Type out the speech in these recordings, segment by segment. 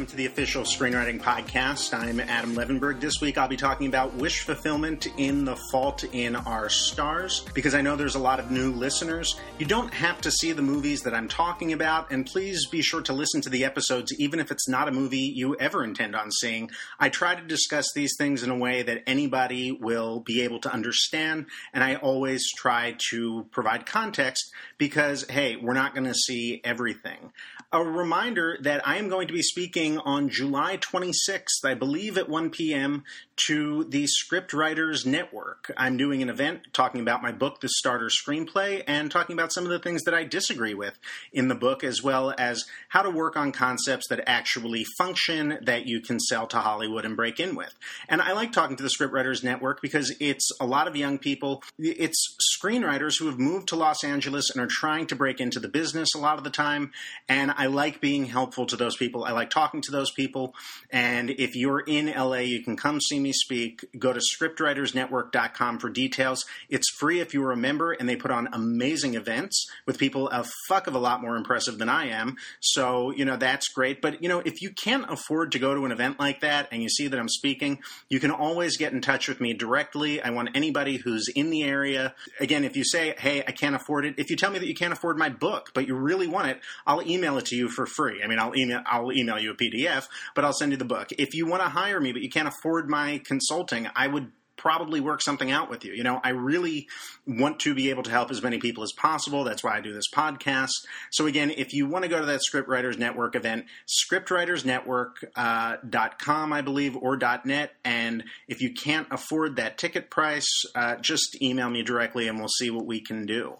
welcome to the official screenwriting podcast. I'm Adam Levenberg. This week I'll be talking about wish fulfillment in The Fault in Our Stars because I know there's a lot of new listeners. You don't have to see the movies that I'm talking about, and please be sure to listen to the episodes even if it's not a movie you ever intend on seeing. I try to discuss these things in a way that anybody will be able to understand, and I always try to provide context because, hey, we're not going to see everything. A reminder that I am going to be speaking on July 26th, I believe at 1 p.m., to the Scriptwriters Network. I'm doing an event talking about my book, The Starter Screenplay, and talking about some of the things that I disagree with in the book, as well as how to work on concepts that actually function that you can sell to Hollywood and break in with. And I like talking to the Scriptwriters Network because it's a lot of young people, it's screenwriters who have moved to Los Angeles and are trying to break into the business a lot of the time. And I like being helpful to those people. I like talking to those people. And if you're in LA, you can come see me speak. Go to scriptwritersnetwork.com for details. It's free if you're a member, and they put on amazing events with people a fuck of a lot more impressive than I am. So, you know, that's great. But, you know, if you can't afford to go to an event like that and you see that I'm speaking, you can always get in touch with me directly. I want anybody who's in the area. Again, if you say, hey, I can't afford it, if you tell me that you can't afford my book, but you really want it, I'll email it to you for free. I mean, I'll email, I'll email you a PDF, but I'll send you the book. If you want to hire me, but you can't afford my consulting, I would probably work something out with you. You know, I really want to be able to help as many people as possible. That's why I do this podcast. So again, if you want to go to that Scriptwriters Network event, scriptwritersnetwork.com, uh, I believe, or .net. And if you can't afford that ticket price, uh, just email me directly and we'll see what we can do.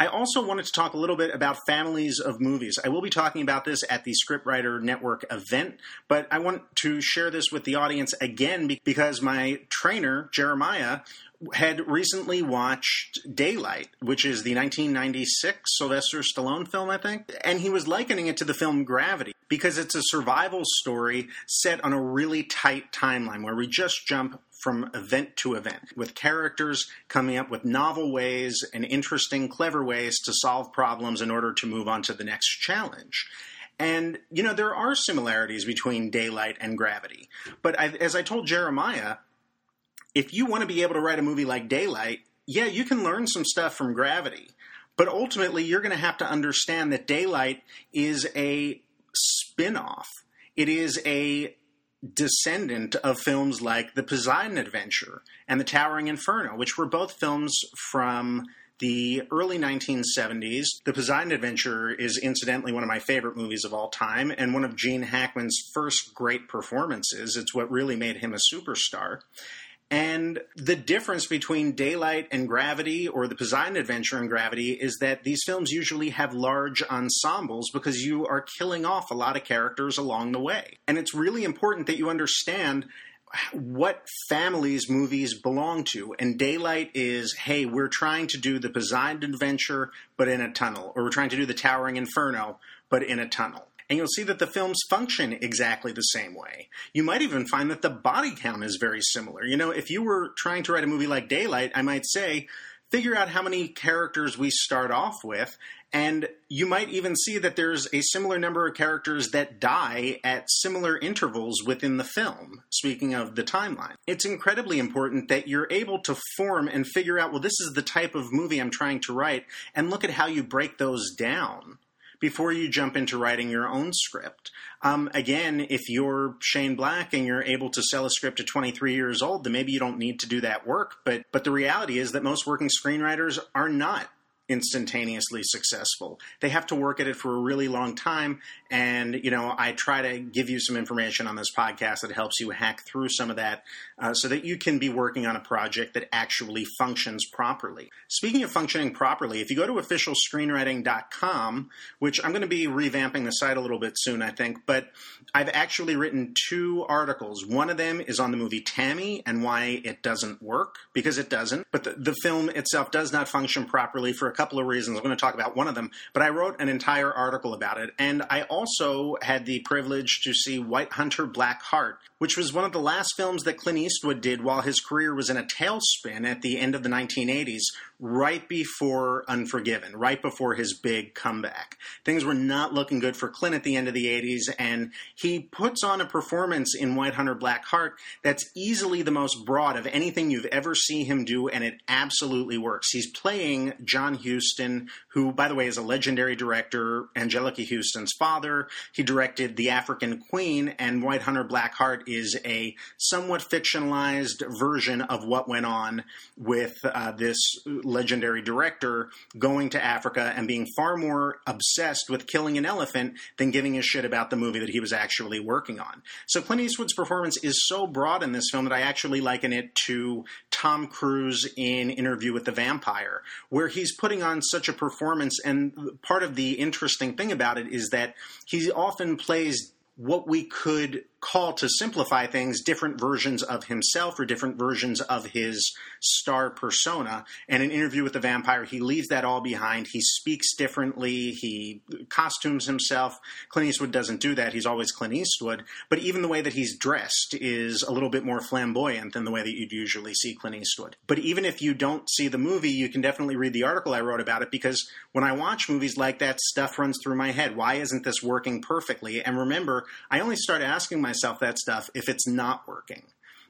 I also wanted to talk a little bit about families of movies. I will be talking about this at the Scriptwriter Network event, but I want to share this with the audience again because my trainer, Jeremiah, had recently watched Daylight, which is the 1996 Sylvester Stallone film, I think, and he was likening it to the film Gravity because it's a survival story set on a really tight timeline where we just jump from event to event, with characters coming up with novel ways and interesting, clever ways to solve problems in order to move on to the next challenge. And, you know, there are similarities between daylight and gravity. But I, as I told Jeremiah, if you want to be able to write a movie like Daylight, yeah, you can learn some stuff from gravity. But ultimately, you're going to have to understand that Daylight is a spin off. It is a descendant of films like The Poseidon Adventure and The Towering Inferno, which were both films from the early 1970s. The Poseidon Adventure is incidentally one of my favorite movies of all time and one of Gene Hackman's first great performances. It's what really made him a superstar. And the difference between Daylight and Gravity, or the Poseidon Adventure and Gravity, is that these films usually have large ensembles because you are killing off a lot of characters along the way. And it's really important that you understand what families movies belong to. And Daylight is, hey, we're trying to do the Poseidon Adventure, but in a tunnel, or we're trying to do the Towering Inferno, but in a tunnel and you'll see that the films function exactly the same way. You might even find that the body count is very similar. You know, if you were trying to write a movie like Daylight, I might say, figure out how many characters we start off with, and you might even see that there's a similar number of characters that die at similar intervals within the film, speaking of the timeline. It's incredibly important that you're able to form and figure out, well, this is the type of movie I'm trying to write, and look at how you break those down before you jump into writing your own script. Um, again, if you're Shane Black and you're able to sell a script at 23 years old, then maybe you don't need to do that work. But but the reality is that most working screenwriters are not instantaneously successful. They have to work at it for a really long time. And, you know, I try to give you some information on this podcast that helps you hack through some of that uh, so that you can be working on a project that actually functions properly. Speaking of functioning properly, if you go to officialscreenwriting.com, which I'm going to be revamping the site a little bit soon, I think, but I've actually written two articles. One of them is on the movie Tammy and why it doesn't work, because it doesn't. But the, the film itself does not function properly for a couple of reasons. I'm going to talk about one of them, but I wrote an entire article about it. And I also had the privilege to see White Hunter Black Heart, which was one of the last films that Clint Eastwood did while his career was in a tailspin at the end of the 1980s, right before Unforgiven, right before his big comeback. Things were not looking good for Clint at the end of the 80s, and he puts on a performance in White Hunter Black Heart that's easily the most broad of anything you've ever seen him do, and it absolutely works. He's playing John Huston, who, by the way, is a legendary director, Anjelica Huston's father. He directed The African Queen, and White Hunter Black Heart is a somewhat fictionalized version of what went on with uh, this legendary director going to Africa and being far more obsessed with killing an elephant than giving a shit about the movie that he was actually working on. So Clint Eastwood's performance is so broad in this film that I actually liken it to Tom Cruise in Interview with the Vampire, where he's putting on such a performance. And part of the interesting thing about it is that he often plays what we could call to simplify things different versions of himself or different versions of his star persona. And in Interview with the Vampire, he leaves that all behind. He speaks differently. He costumes himself. Clint Eastwood doesn't do that. He's always Clint Eastwood. But even the way that he's dressed is a little bit more flamboyant than the way that you'd usually see Clint Eastwood. But even if you don't see the movie, you can definitely read the article I wrote about it because when I watch movies like that, stuff runs through my head. Why isn't this working perfectly? And remember, I only start asking myself that stuff if it's not working.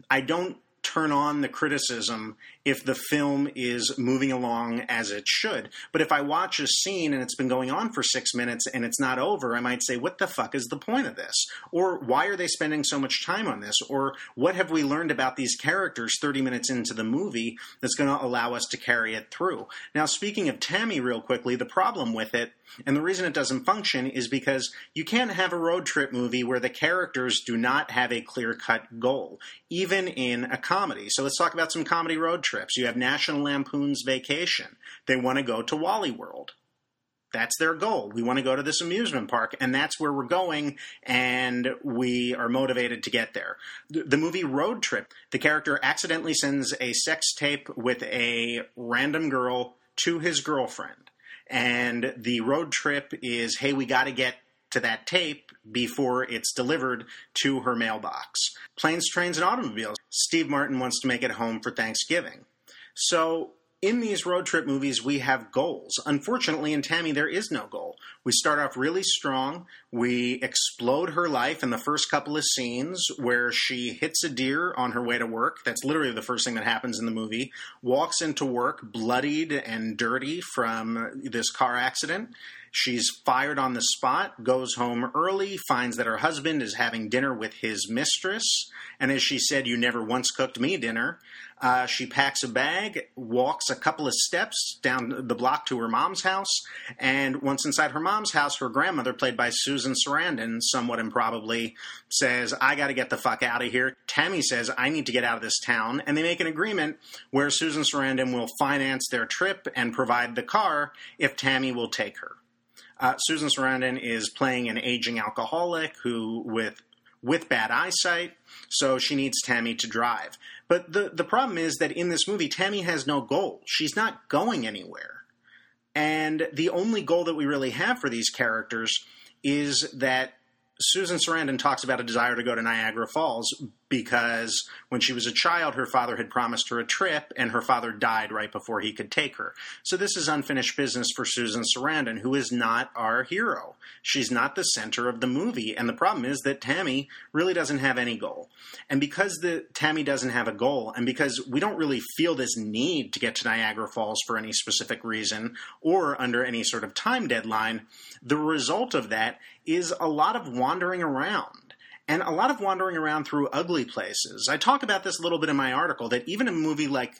I don't turn on the criticism if the film is moving along as it should. But if I watch a scene and it's been going on for six minutes and it's not over, I might say, what the fuck is the point of this? Or why are they spending so much time on this? Or what have we learned about these characters 30 minutes into the movie that's going to allow us to carry it through? Now, speaking of Tammy, real quickly, the problem with it and the reason it doesn't function is because you can't have a road trip movie where the characters do not have a clear cut goal, even in a comedy. So let's talk about some comedy road trips trips. You have National Lampoon's Vacation. They want to go to Wally World. That's their goal. We want to go to this amusement park, and that's where we're going, and we are motivated to get there. The movie Road Trip, the character accidentally sends a sex tape with a random girl to his girlfriend. And the road trip is hey, we got to get to that tape before it's delivered to her mailbox. Planes, trains, and automobiles. Steve Martin wants to make it home for Thanksgiving. So in these road trip movies, we have goals. Unfortunately, in Tammy, there is no goal. We start off really strong. We explode her life in the first couple of scenes where she hits a deer on her way to work. That's literally the first thing that happens in the movie. Walks into work bloodied and dirty from this car accident. She's fired on the spot, goes home early, finds that her husband is having dinner with his mistress, and as she said, You never once cooked me dinner. Uh, she packs a bag, walks a couple of steps down the block to her mom's house, and once inside her mom's house, her grandmother, played by Susan Sarandon, somewhat improbably, says, I got to get the fuck out of here. Tammy says, I need to get out of this town, and they make an agreement where Susan Sarandon will finance their trip and provide the car if Tammy will take her. Uh, Susan Sarandon is playing an aging alcoholic who, with with bad eyesight, so she needs Tammy to drive. But the the problem is that in this movie, Tammy has no goal. She's not going anywhere, and the only goal that we really have for these characters is that Susan Sarandon talks about a desire to go to Niagara Falls because when she was a child, her father had promised her a trip, and her father died right before he could take her. So this is unfinished business for Susan Sarandon, who is not our hero. She's not the center of the movie, and the problem is that Tammy really doesn't have any goal. And because the Tammy doesn't have a goal, and because we don't really feel this need to get to Niagara Falls for any specific reason or under any sort of time deadline, the result of that is a lot of wandering around and a lot of wandering around through ugly places. I talk about this a little bit in my article that even a movie like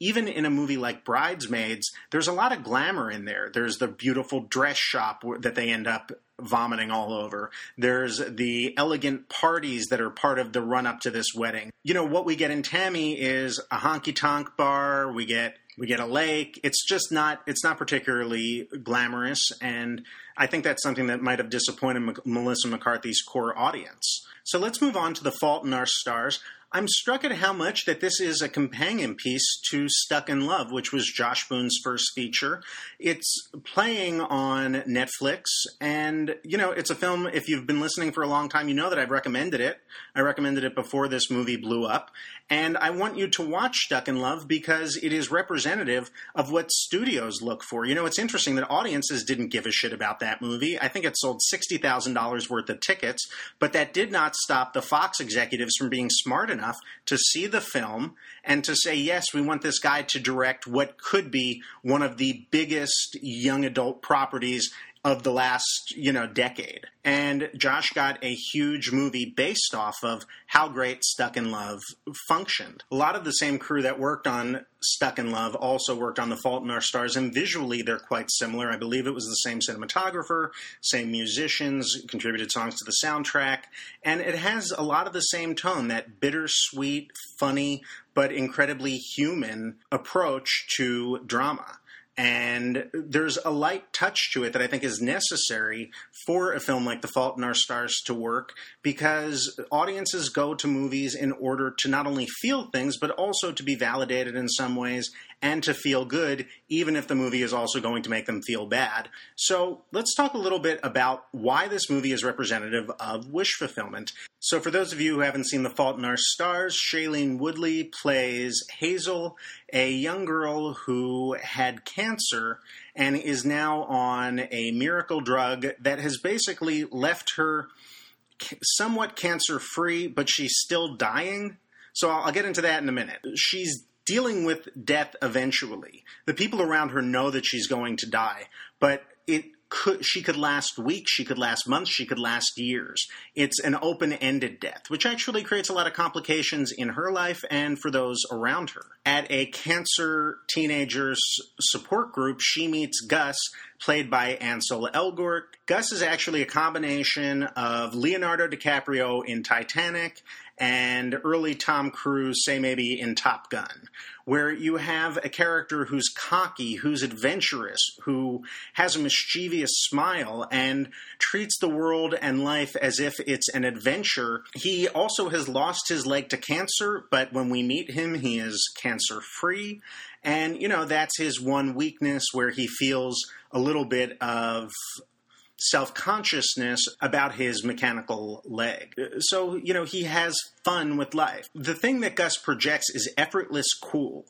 even in a movie like Bridesmaids, there's a lot of glamour in there. There's the beautiful dress shop that they end up vomiting all over. There's the elegant parties that are part of the run up to this wedding. You know, what we get in Tammy is a honky tonk bar, we get we get a lake. It's just not it's not particularly glamorous and I think that's something that might have disappointed M- Melissa McCarthy's core audience. So let's move on to The Fault in Our Stars. I'm struck at how much that this is a companion piece to Stuck in Love, which was Josh Boone's first feature. It's playing on Netflix, and you know, it's a film. If you've been listening for a long time, you know that I've recommended it. I recommended it before this movie blew up, and I want you to watch Stuck in Love because it is representative of what studios look for. You know, it's interesting that audiences didn't give a shit about that movie. I think it sold sixty thousand dollars worth of tickets, but that did not stop the Fox executives from being smart enough to see the film and to say, yes, we want this guy to direct what could be one of the biggest young adult properties of the last, you know, decade. And Josh got a huge movie based off of how great Stuck in Love functioned. A lot of the same crew that worked on Stuck in Love also worked on The Fault in Our Stars, and visually they're quite similar. I believe it was the same cinematographer, same musicians, contributed songs to the soundtrack, and it has a lot of the same tone that bittersweet, funny, but incredibly human approach to drama. And there's a light touch to it that I think is necessary for a film like The Fault in Our Stars to work because audiences go to movies in order to not only feel things, but also to be validated in some ways and to feel good, even if the movie is also going to make them feel bad. So let's talk a little bit about why this movie is representative of wish fulfillment. So, for those of you who haven't seen The Fault in Our Stars, Shailene Woodley plays Hazel, a young girl who had cancer and is now on a miracle drug that has basically left her somewhat cancer free, but she's still dying. So I'll get into that in a minute. She's dealing with death eventually. The people around her know that she's going to die, but it could she could last weeks, she could last months, she could last years. It's an open-ended death, which actually creates a lot of complications in her life and for those around her. At a cancer teenagers support group, she meets Gus, played by Ansel Elgort. Gus is actually a combination of Leonardo DiCaprio in Titanic and early Tom Cruise, say maybe in Top Gun, where you have a character who's cocky, who's adventurous, who has a mischievous smile, and treats the world and life as if it's an adventure. He also has lost his leg to cancer, but when we meet him, he is cancer free. And, you know, that's his one weakness where he feels a little bit of self consciousness about his mechanical leg. So, you know, he has fun with life. The thing that Gus projects is effortless cool.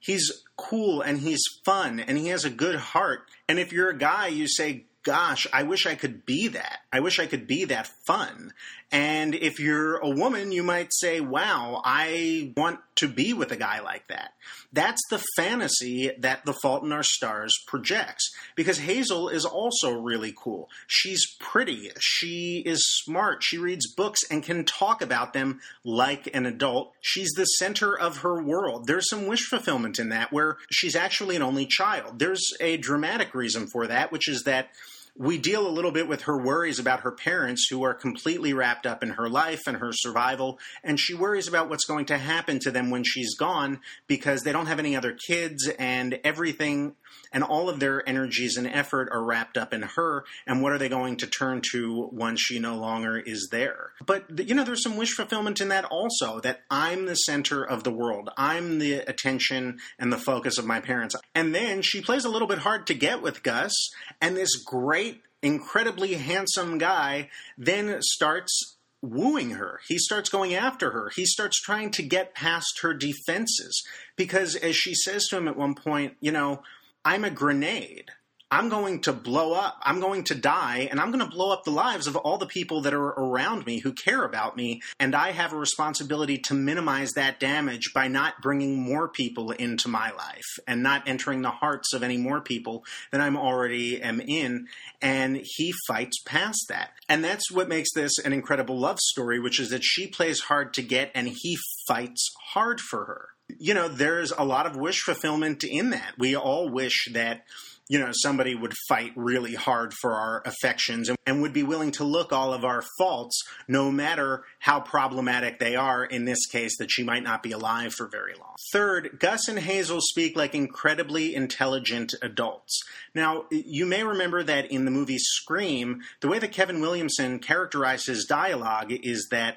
He's cool and he's fun and he has a good heart. And if you're a guy, you say, gosh, I wish I could be that. I wish I could be that fun. And if you're a woman, you might say, wow, I want to be with a guy like that. That's the fantasy that The Fault in Our Stars projects. Because Hazel is also really cool. She's pretty. She is smart. She reads books and can talk about them like an adult. She's the center of her world. There's some wish fulfillment in that where she's actually an only child. There's a dramatic reason for that, which is that we deal a little bit with her worries about her parents who are completely wrapped up in her life and her survival and she worries about what's going to happen to them when she's gone because they don't have any other kids and everything and all of their energies and effort are wrapped up in her and what are they going to turn to once she no longer is there? But you know there's some wish fulfillment in that also that i'm the center of the world. I'm the attention and the focus of my parents. And then she plays a little bit hard to get with gus and this great incredibly handsome guy then starts wooing her. He starts going after her. He starts trying to get past her defenses because, as she says to him at one point, you know, I'm a grenade. I'm going to blow up. I'm going to die, and I'm going to blow up the lives of all the people that are around me who care about me. And I have a responsibility to minimize that damage by not bringing more people into my life and not entering the hearts of any more people than I'm already am in. And he fights past that. And that's what makes this an incredible love story, which is that she plays hard to get and he fights hard for her you know, there's a lot of wish fulfillment in that. We all wish that, you know, somebody would fight really hard for our affections and, and, would be willing to look all of our faults, no matter how problematic they are, in this case, that she might not be alive for very long. Third, Gus and Hazel speak like incredibly intelligent adults. Now, you may remember that in the movie Scream, the way that Kevin Williamson characterizes dialogue is that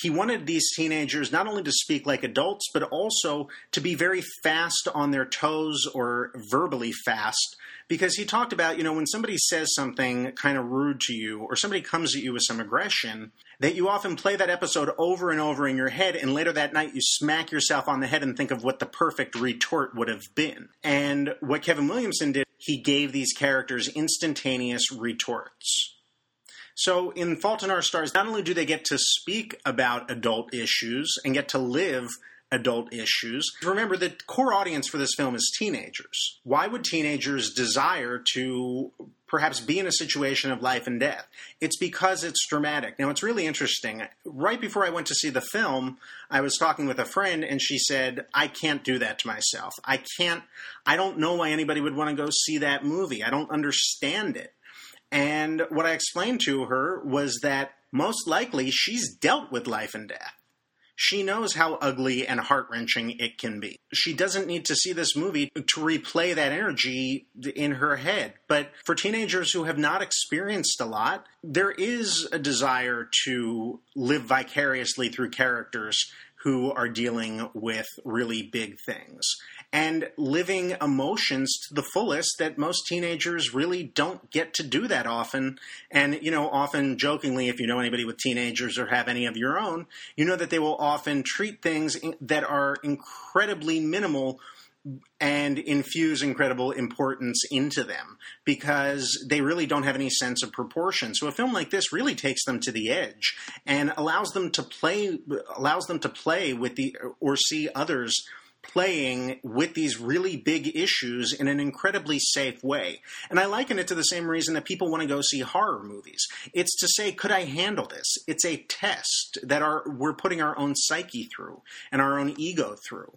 he wanted these teenagers not only to speak like adults, but also to be very fast on their toes or verbally fast. Because he talked about, you know, when somebody says something kind of rude to you or somebody comes at you with some aggression, that you often play that episode over and over in your head, and later that night you smack yourself on the head and think of what the perfect retort would have been. And what Kevin Williamson did, he gave these characters instantaneous retorts. So in Fault in Our Stars, not only do they get to speak about adult issues and get to live adult issues. Remember, the core audience for this film is teenagers. Why would teenagers desire to perhaps be in a situation of life and death? It's because it's dramatic. Now, it's really interesting. Right before I went to see the film, I was talking with a friend, and she said, I can't do that to myself. I can't, I don't know why anybody would want to go see that movie. I don't understand it. And what I explained to her was that most likely she's dealt with life and death. She knows how ugly and heart wrenching it can be. She doesn't need to see this movie to replay that energy in her head. But for teenagers who have not experienced a lot, there is a desire to live vicariously through characters who are dealing with really big things and living emotions to the fullest that most teenagers really don't get to do that often. And, you know, often jokingly, if you know anybody with teenagers or have any of your own, you know that they will often treat things that are incredibly minimal and infuse incredible importance into them because they really don't have any sense of proportion. So a film like this really takes them to the edge and allows them to play allows them to play with the or see others playing with these really big issues in an incredibly safe way. And I liken it to the same reason that people want to go see horror movies. It's to say, could I handle this? It's a test that our, we're putting our own psyche through and our own ego through.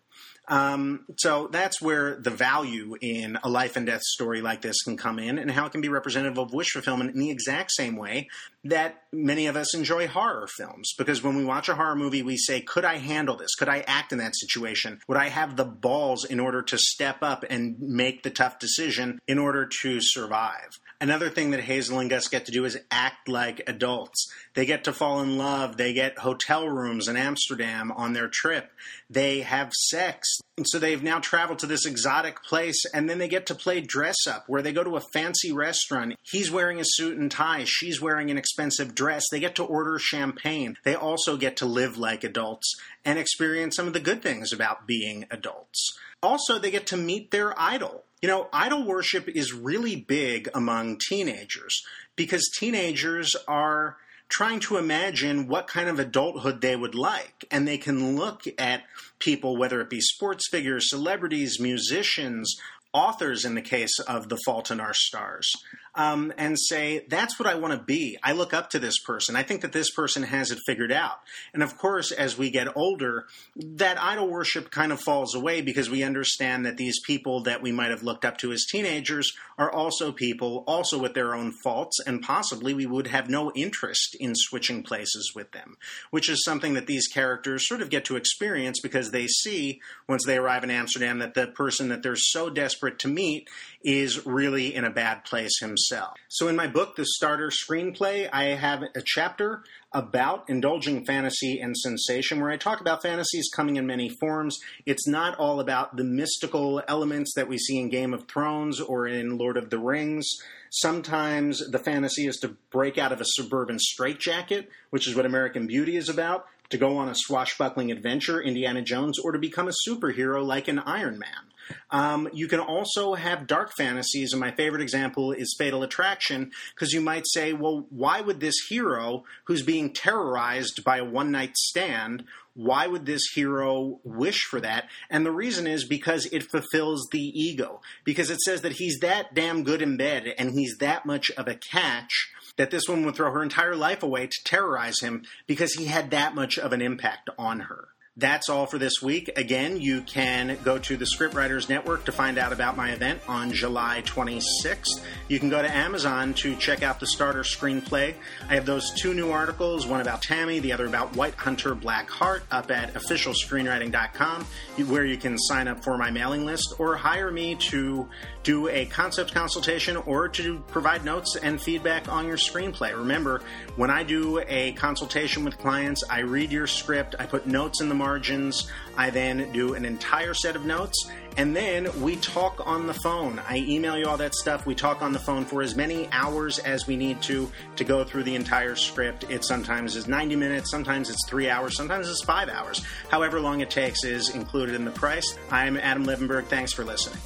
Um, so that's where the value in a life and death story like this can come in, and how it can be representative of wish fulfillment in the exact same way that many of us enjoy horror films. Because when we watch a horror movie, we say, Could I handle this? Could I act in that situation? Would I have the balls in order to step up and make the tough decision in order to survive? Another thing that Hazel and Gus get to do is act like adults. They get to fall in love. They get hotel rooms in Amsterdam on their trip. They have sex. And so they've now traveled to this exotic place and then they get to play dress up where they go to a fancy restaurant. He's wearing a suit and tie. She's wearing an expensive dress. They get to order champagne. They also get to live like adults and experience some of the good things about being adults. Also, they get to meet their idol. You know, idol worship is really big among teenagers because teenagers are trying to imagine what kind of adulthood they would like. And they can look at people, whether it be sports figures, celebrities, musicians, authors in the case of The Fault in Our Stars, um, and say, that's what I want to be. I look up to this person. I think that this person has it figured out. And of course, as we get older, that idol worship kind of falls away because we understand that these people that we might have looked up to as teenagers are also people, also with their own faults, and possibly we would have no interest in switching places with them, which is something that these characters sort of get to experience because they see, once they arrive in Amsterdam, that the person that they're so desperate to meet is really in a bad place himself. So, in my book, The Starter Screenplay, I have a chapter about indulging fantasy and sensation where I talk about fantasies coming in many forms. It's not all about the mystical elements that we see in Game of Thrones or in Lord of the Rings. Sometimes the fantasy is to break out of a suburban straitjacket, which is what American Beauty is about, to go on a swashbuckling adventure, Indiana Jones, or to become a superhero like an Iron Man. Um, you can also have dark fantasies, and my favorite example is Fatal Attraction, because you might say, well, why would this hero who's being terrorized by a one night stand, why would this hero wish for that? And the reason is because it fulfills the ego, because it says that he's that damn good in bed and he's that much of a catch that this woman would throw her entire life away to terrorize him because he had that much of an impact on her. That's all for this week. Again, you can go to the Scriptwriters Network to find out about my event on July 26th. You can go to Amazon to check out the starter screenplay. I have those two new articles, one about Tammy, the other about White Hunter Black Heart, up at officialscreenwriting.com, where you can sign up for my mailing list or hire me to do a concept consultation or to provide notes and feedback on your screenplay. Remember, when I do a consultation with clients, I read your script, I put notes in the margins, I then do an entire set of notes, and then we talk on the phone. I email you all that stuff. We talk on the phone for as many hours as we need to to go through the entire script. It sometimes is 90 minutes, sometimes it's three hours, sometimes it's five hours. However long it takes is included in the price. I'm Adam Levenberg. Thanks for listening.